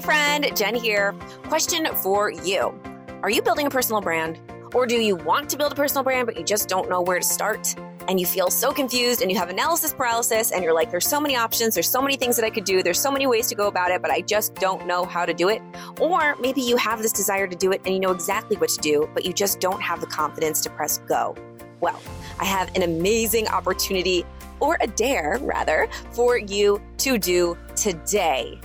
Friend. Jen here. Question for you Are you building a personal brand? Or do you want to build a personal brand, but you just don't know where to start? And you feel so confused and you have analysis paralysis, and you're like, there's so many options, there's so many things that I could do, there's so many ways to go about it, but I just don't know how to do it. Or maybe you have this desire to do it and you know exactly what to do, but you just don't have the confidence to press go. Well, I have an amazing opportunity, or a dare rather, for you to do today.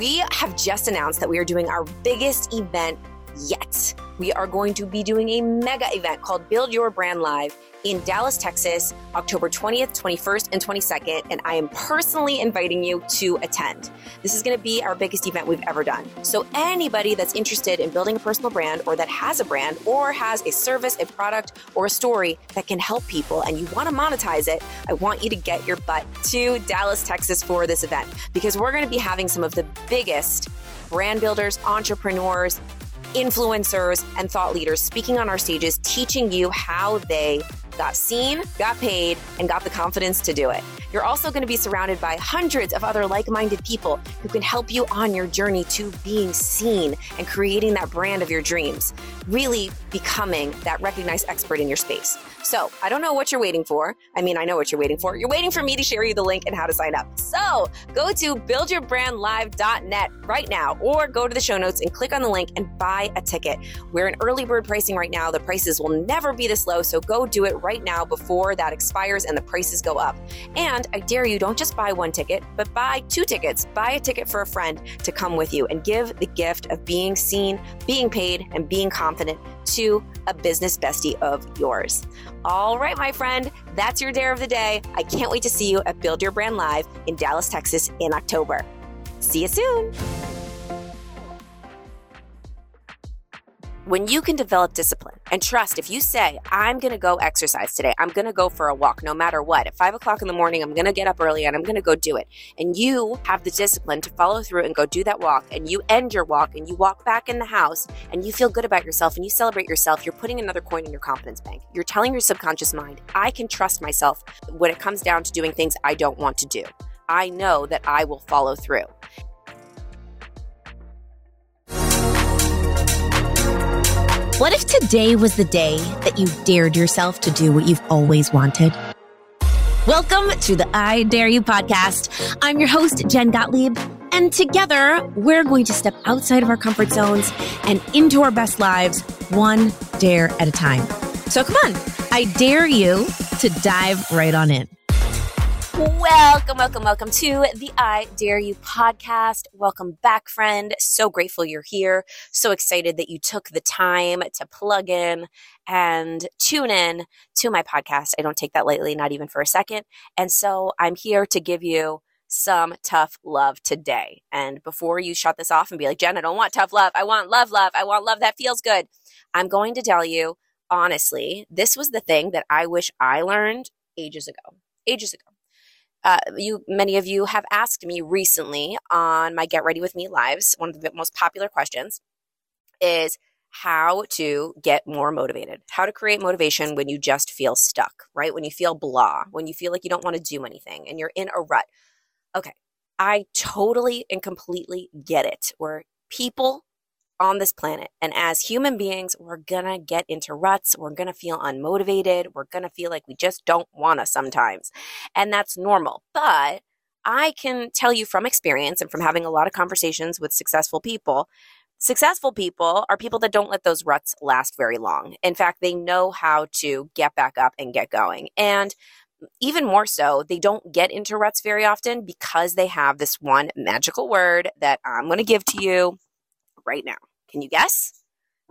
We have just announced that we are doing our biggest event yet. We are going to be doing a mega event called Build Your Brand Live in Dallas, Texas, October 20th, 21st, and 22nd. And I am personally inviting you to attend. This is going to be our biggest event we've ever done. So, anybody that's interested in building a personal brand or that has a brand or has a service, a product, or a story that can help people and you want to monetize it, I want you to get your butt to Dallas, Texas for this event because we're going to be having some of the biggest brand builders, entrepreneurs, influencers, and thought leaders speaking on our stages, teaching you how they got seen, got paid, and got the confidence to do it. You're also going to be surrounded by hundreds of other like minded people who can help you on your journey to being seen and creating that brand of your dreams, really becoming that recognized expert in your space. So I don't know what you're waiting for. I mean, I know what you're waiting for. You're waiting for me to share you the link and how to sign up. So go to buildyourbrandlive.net right now or go to the show notes and click on the link and buy a ticket. We're in early bird pricing right now. The prices will never be this low. So go do it right now before that expires and the prices go up. And I dare you, don't just buy one ticket, but buy two tickets. Buy a ticket for a friend to come with you and give the gift of being seen, being paid, and being confident to a business bestie of yours. All right, my friend, that's your dare of the day. I can't wait to see you at Build Your Brand Live in Dallas, Texas in October. See you soon. When you can develop discipline and trust, if you say, I'm going to go exercise today, I'm going to go for a walk no matter what, at five o'clock in the morning, I'm going to get up early and I'm going to go do it. And you have the discipline to follow through and go do that walk, and you end your walk and you walk back in the house and you feel good about yourself and you celebrate yourself, you're putting another coin in your confidence bank. You're telling your subconscious mind, I can trust myself when it comes down to doing things I don't want to do. I know that I will follow through. What if today was the day that you dared yourself to do what you've always wanted? Welcome to the I Dare You podcast. I'm your host, Jen Gottlieb. And together, we're going to step outside of our comfort zones and into our best lives, one dare at a time. So come on, I dare you to dive right on in. Welcome, welcome, welcome to the I Dare You podcast. Welcome back, friend. So grateful you're here. So excited that you took the time to plug in and tune in to my podcast. I don't take that lightly, not even for a second. And so I'm here to give you some tough love today. And before you shut this off and be like, Jen, I don't want tough love. I want love, love. I want love that feels good. I'm going to tell you, honestly, this was the thing that I wish I learned ages ago. Ages ago uh, you many of you have asked me recently on my Get Ready with Me lives. One of the most popular questions is how to get more motivated, how to create motivation when you just feel stuck, right? When you feel blah, when you feel like you don't want to do anything and you're in a rut. Okay, I totally and completely get it. Where people on this planet. And as human beings, we're gonna get into ruts. We're gonna feel unmotivated. We're gonna feel like we just don't wanna sometimes. And that's normal. But I can tell you from experience and from having a lot of conversations with successful people, successful people are people that don't let those ruts last very long. In fact, they know how to get back up and get going. And even more so, they don't get into ruts very often because they have this one magical word that I'm going to give to you right now. Can you guess?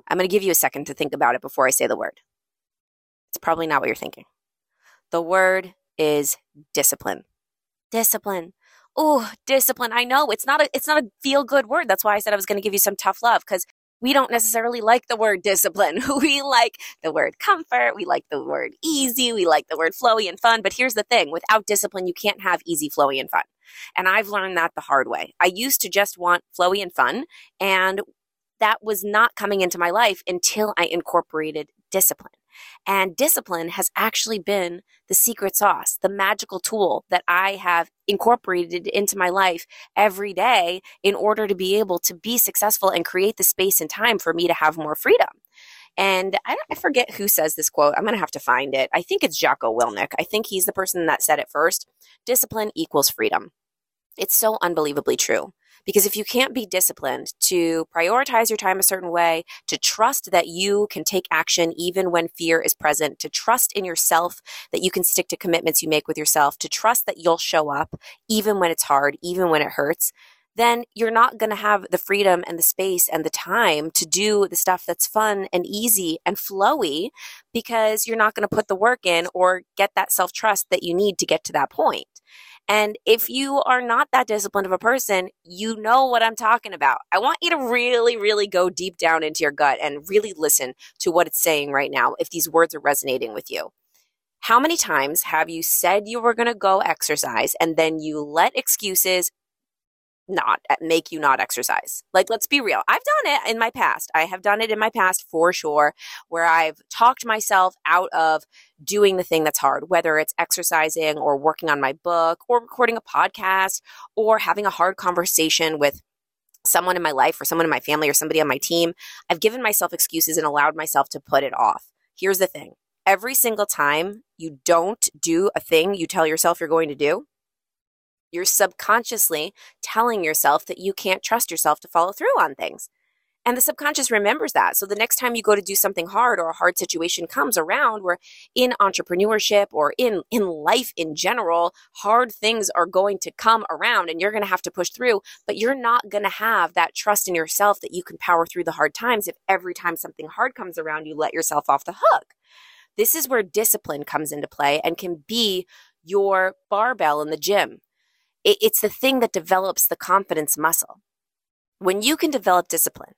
I'm going to give you a second to think about it before I say the word. It's probably not what you're thinking. The word is discipline. Discipline. Oh, discipline. I know it's not a it's not a feel good word. That's why I said I was going to give you some tough love because we don't necessarily like the word discipline. We like the word comfort. We like the word easy. We like the word flowy and fun. But here's the thing without discipline, you can't have easy, flowy, and fun. And I've learned that the hard way. I used to just want flowy and fun. And that was not coming into my life until I incorporated discipline. And discipline has actually been the secret sauce, the magical tool that I have incorporated into my life every day in order to be able to be successful and create the space and time for me to have more freedom. And I, I forget who says this quote. I'm going to have to find it. I think it's Jocko Willink. I think he's the person that said it first. Discipline equals freedom. It's so unbelievably true. Because if you can't be disciplined to prioritize your time a certain way, to trust that you can take action even when fear is present, to trust in yourself that you can stick to commitments you make with yourself, to trust that you'll show up even when it's hard, even when it hurts, then you're not going to have the freedom and the space and the time to do the stuff that's fun and easy and flowy because you're not going to put the work in or get that self trust that you need to get to that point. And if you are not that disciplined of a person, you know what I'm talking about. I want you to really, really go deep down into your gut and really listen to what it's saying right now if these words are resonating with you. How many times have you said you were going to go exercise and then you let excuses not uh, make you not exercise. Like, let's be real. I've done it in my past. I have done it in my past for sure, where I've talked myself out of doing the thing that's hard, whether it's exercising or working on my book or recording a podcast or having a hard conversation with someone in my life or someone in my family or somebody on my team. I've given myself excuses and allowed myself to put it off. Here's the thing. Every single time you don't do a thing you tell yourself you're going to do, you're subconsciously telling yourself that you can't trust yourself to follow through on things. And the subconscious remembers that. So the next time you go to do something hard or a hard situation comes around where in entrepreneurship or in, in life in general, hard things are going to come around and you're going to have to push through, but you're not going to have that trust in yourself that you can power through the hard times if every time something hard comes around, you let yourself off the hook. This is where discipline comes into play and can be your barbell in the gym it, it's the thing that develops the confidence muscle. When you can develop discipline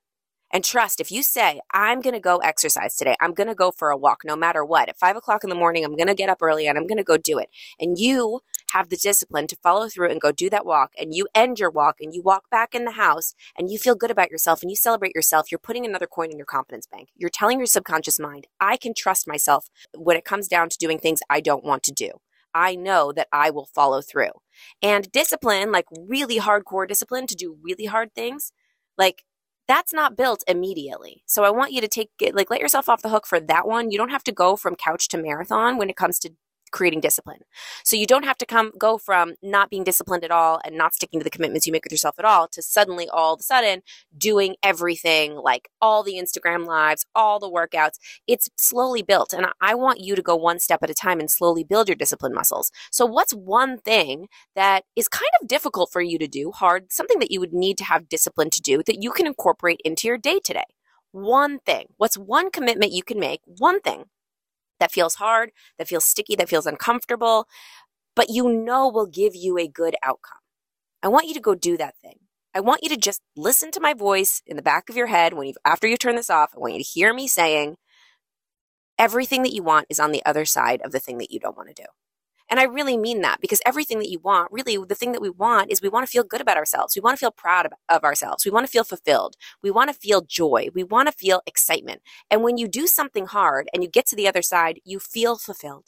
and trust, if you say, I'm going to go exercise today, I'm going to go for a walk no matter what. At five o'clock in the morning, I'm going to get up early and I'm going to go do it. And you have the discipline to follow through and go do that walk and you end your walk and you walk back in the house and you feel good about yourself and you celebrate yourself, you're putting another coin in your confidence bank. You're telling your subconscious mind, I can trust myself when it comes down to doing things I don't want to do. I know that I will follow through. And discipline, like really hardcore discipline to do really hard things, like that's not built immediately. So I want you to take it, like let yourself off the hook for that one. You don't have to go from couch to marathon when it comes to creating discipline. So you don't have to come go from not being disciplined at all and not sticking to the commitments you make with yourself at all to suddenly all of a sudden doing everything like all the Instagram lives, all the workouts. It's slowly built and I want you to go one step at a time and slowly build your discipline muscles. So what's one thing that is kind of difficult for you to do, hard, something that you would need to have discipline to do that you can incorporate into your day today? One thing. What's one commitment you can make? One thing that feels hard, that feels sticky, that feels uncomfortable, but you know will give you a good outcome. I want you to go do that thing. I want you to just listen to my voice in the back of your head when you after you turn this off. I want you to hear me saying everything that you want is on the other side of the thing that you don't want to do. And I really mean that because everything that you want, really, the thing that we want is we want to feel good about ourselves. We want to feel proud of ourselves. We want to feel fulfilled. We want to feel joy. We want to feel excitement. And when you do something hard and you get to the other side, you feel fulfilled.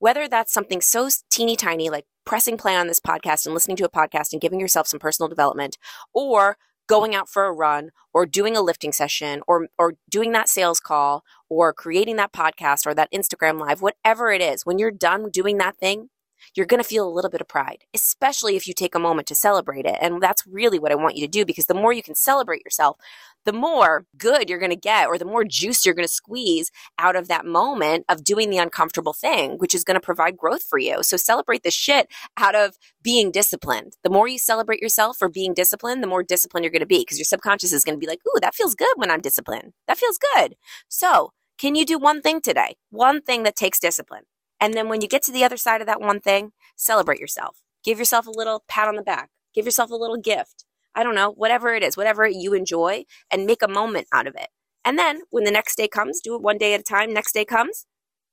Whether that's something so teeny tiny, like pressing play on this podcast and listening to a podcast and giving yourself some personal development, or going out for a run or doing a lifting session or or doing that sales call or creating that podcast or that Instagram live, whatever it is, when you're done doing that thing, you're going to feel a little bit of pride, especially if you take a moment to celebrate it. And that's really what I want you to do because the more you can celebrate yourself, the more good you're going to get or the more juice you're going to squeeze out of that moment of doing the uncomfortable thing, which is going to provide growth for you. So celebrate the shit out of being disciplined. The more you celebrate yourself for being disciplined, the more disciplined you're going to be because your subconscious is going to be like, ooh, that feels good when I'm disciplined. That feels good. So can you do one thing today? One thing that takes discipline. And then when you get to the other side of that one thing, celebrate yourself. Give yourself a little pat on the back. Give yourself a little gift. I don't know, whatever it is, whatever you enjoy, and make a moment out of it. And then when the next day comes, do it one day at a time. Next day comes,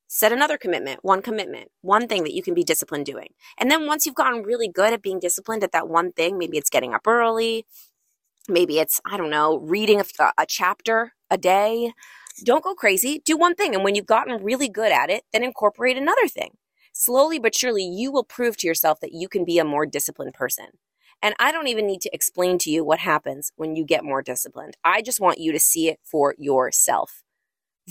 set another commitment, one commitment, one thing that you can be disciplined doing. And then once you've gotten really good at being disciplined at that one thing, maybe it's getting up early, maybe it's, I don't know, reading a, a chapter a day. Don't go crazy. Do one thing. And when you've gotten really good at it, then incorporate another thing. slowly but surely you will prove to yourself that you can be a more disciplined person. And I don't even need to explain to you what happens when you get more disciplined. I just want you to see it for yourself.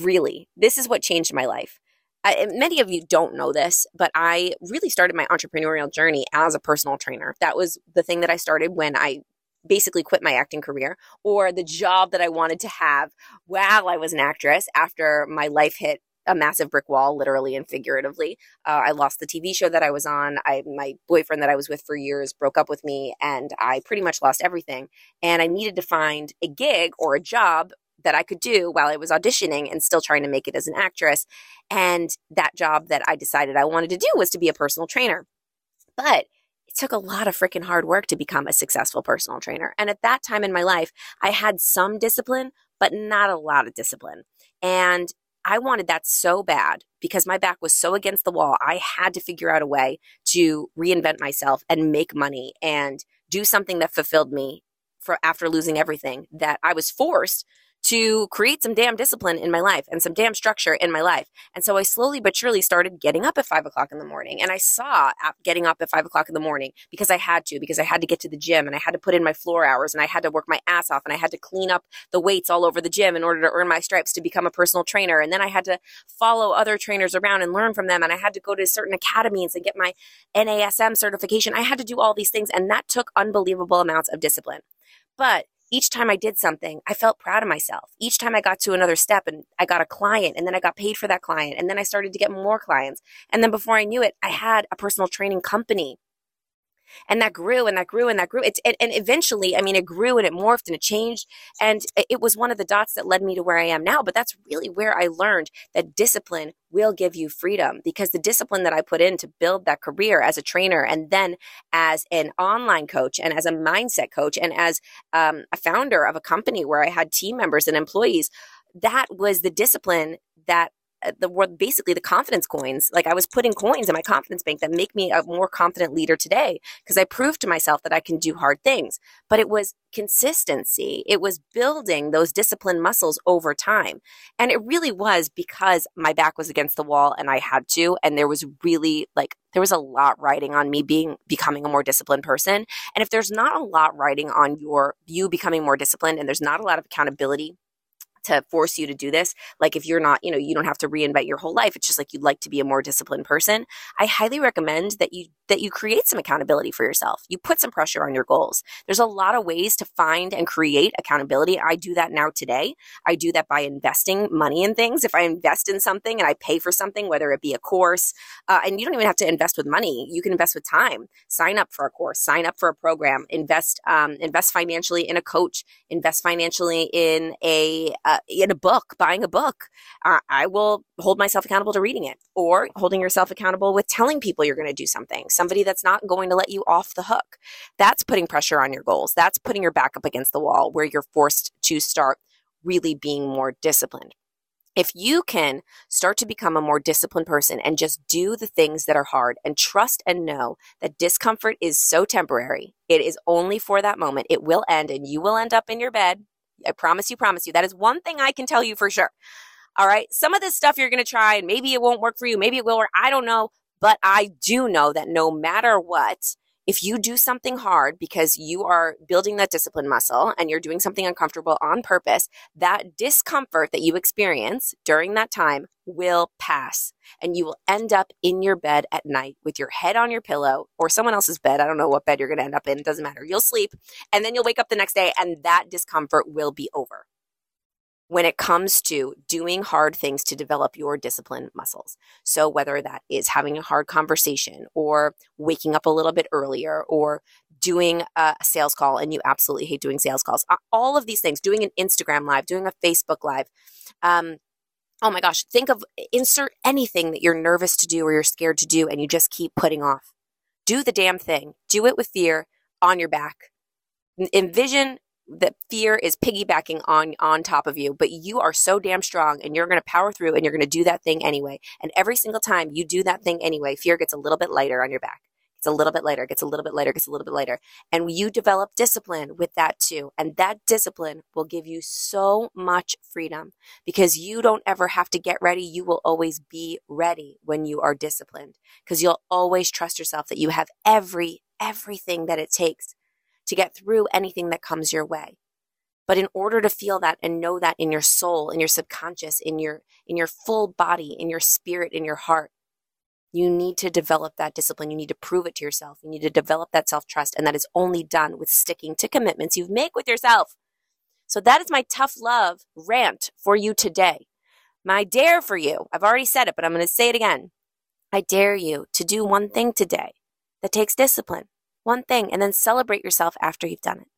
Really, this is what changed my life. I, many of you don't know this, but I really started my entrepreneurial journey as a personal trainer. That was the thing that I started when I basically quit my acting career or the job that I wanted to have while I was an actress after my life hit a massive brick wall, literally and figuratively. Uh, I lost the TV show that I was on. I, my boyfriend that I was with for years broke up with me, and I pretty much lost everything. And I needed to find a gig or a job that I could do while I was auditioning and still trying to make it as an actress. And that job that I decided I wanted to do was to be a personal trainer. But took a lot of freaking hard work to become a successful personal trainer. And at that time in my life, I had some discipline, but not a lot of discipline. And I wanted that so bad because my back was so against the wall. I had to figure out a way to reinvent myself and make money and do something that fulfilled me for after losing everything that I was forced to create some damn discipline in my life and some damn structure in my life. And so I slowly but surely started getting up at five o'clock in the morning. And I saw getting up at five o'clock in the morning because I had to, because I had to get to the gym and I had to put in my floor hours and I had to work my ass off and I had to clean up the weights all over the gym in order to earn my stripes to become a personal trainer. And then I had to follow other trainers around and learn from them. And I had to go to certain academies and get my NASM certification. I had to do all these things. And that took unbelievable amounts of discipline. But each time I did something, I felt proud of myself. Each time I got to another step and I got a client and then I got paid for that client and then I started to get more clients. And then before I knew it, I had a personal training company and that grew and that grew and that grew. It's, and, and eventually, I mean, it grew and it morphed and it changed. And it was one of the dots that led me to where I am now. But that's really where I learned that discipline will give you freedom because the discipline that I put in to build that career as a trainer and then as an online coach and as a mindset coach and as um, a founder of a company where I had team members and employees, that was the discipline that Uh, the word basically the confidence coins. Like i was putting coins in my confidence bank that make me a more confident leader today because i proved to myself that i can do hard things. But it was consistency. It was building those discipline muscles over time. And it really was because my back was against the wall and i had to and there was really like there was a lot riding on me being becoming a more disciplined person. And if there's not a lot riding on your you becoming more disciplined and there's not a lot of accountability to force you to do this. Like if you're not, you know, you don't have to reinvent your whole life. It's just like you'd like to be a more disciplined person. I highly recommend that you that you create some accountability for yourself. You put some pressure on your goals. There's a lot of ways to find and create accountability. I do that now today. I do that by investing money in things. If I invest in something and I pay for something, whether it be a course, uh, and you don't even have to invest with money. You can invest with time. Sign up for a course. Sign up for a program. Invest um, invest financially in a coach. Invest financially in a uh, in a book, buying a book, uh, I will hold myself accountable to reading it or holding yourself accountable with telling people you're going to do something, somebody that's not going to let you off the hook. That's putting pressure on your goals. That's putting your back up against the wall where you're forced to start really being more disciplined. If you can start to become a more disciplined person and just do the things that are hard and trust and know that discomfort is so temporary, it is only for that moment. It will end and you will end up in your bed I promise you, promise you. That is one thing I can tell you for sure. All right. Some of this stuff you're going to try and maybe it won't work for you. Maybe it will. I don't know. But I do know that no matter what, if you do something hard because you are building that discipline muscle and you're doing something uncomfortable on purpose, that discomfort that you experience during that time will pass and you will end up in your bed at night with your head on your pillow or someone else's bed. I don't know what bed you're going to end up in. It doesn't matter. You'll sleep and then you'll wake up the next day and that discomfort will be over when it comes to doing hard things to develop your discipline muscles. So whether that is having a hard conversation or waking up a little bit earlier or doing a sales call and you absolutely hate doing sales calls, all of these things, doing an Instagram live, doing a Facebook live, um, oh my gosh, think of insert anything that you're nervous to do or you're scared to do and you just keep putting off. Do the damn thing. Do it with fear on your back. Envision that fear is piggybacking on on top of you but you are so damn strong and you're going to power through and you're going to do that thing anyway and every single time you do that thing anyway fear gets a little bit lighter on your back It's a little bit lighter gets a little bit lighter gets a little bit later. And you develop discipline with that too. And that discipline will give you so much freedom because you don't ever have to get ready. You will always be ready when you are disciplined because you'll always trust yourself that you have every, everything that it takes to get through anything that comes your way. But in order to feel that and know that in your soul, in your subconscious, in your, in your full body, in your spirit, in your heart, you need to develop that discipline. You need to prove it to yourself. You need to develop that self trust. And that is only done with sticking to commitments you've made with yourself. So that is my tough love rant for you today. My dare for you. I've already said it, but I'm going to say it again. I dare you to do one thing today that takes discipline, one thing, and then celebrate yourself after you've done it.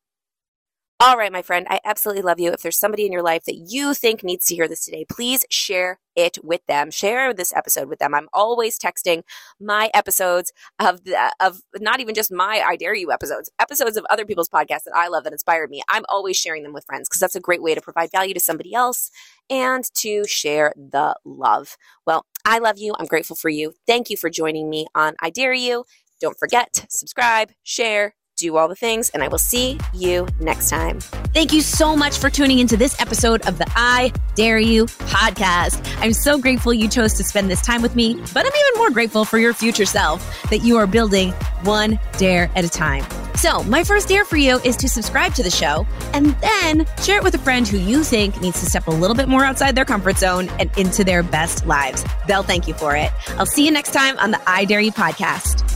All right, my friend, I absolutely love you. If there's somebody in your life that you think needs to hear this today, please share it with them. Share this episode with them. I'm always texting my episodes of the, of not even just my I Dare You episodes, episodes of other people's podcasts that I love that inspired me. I'm always sharing them with friends because that's a great way to provide value to somebody else and to share the love. Well, I love you. I'm grateful for you. Thank you for joining me on I Dare You. Don't forget, subscribe, share, do all the things, and I will see you next time. Thank you so much for tuning into this episode of the I Dare You podcast. I'm so grateful you chose to spend this time with me, but I'm even more grateful for your future self that you are building one dare at a time. So, my first dare for you is to subscribe to the show and then share it with a friend who you think needs to step a little bit more outside their comfort zone and into their best lives. They'll thank you for it. I'll see you next time on the I Dare You podcast.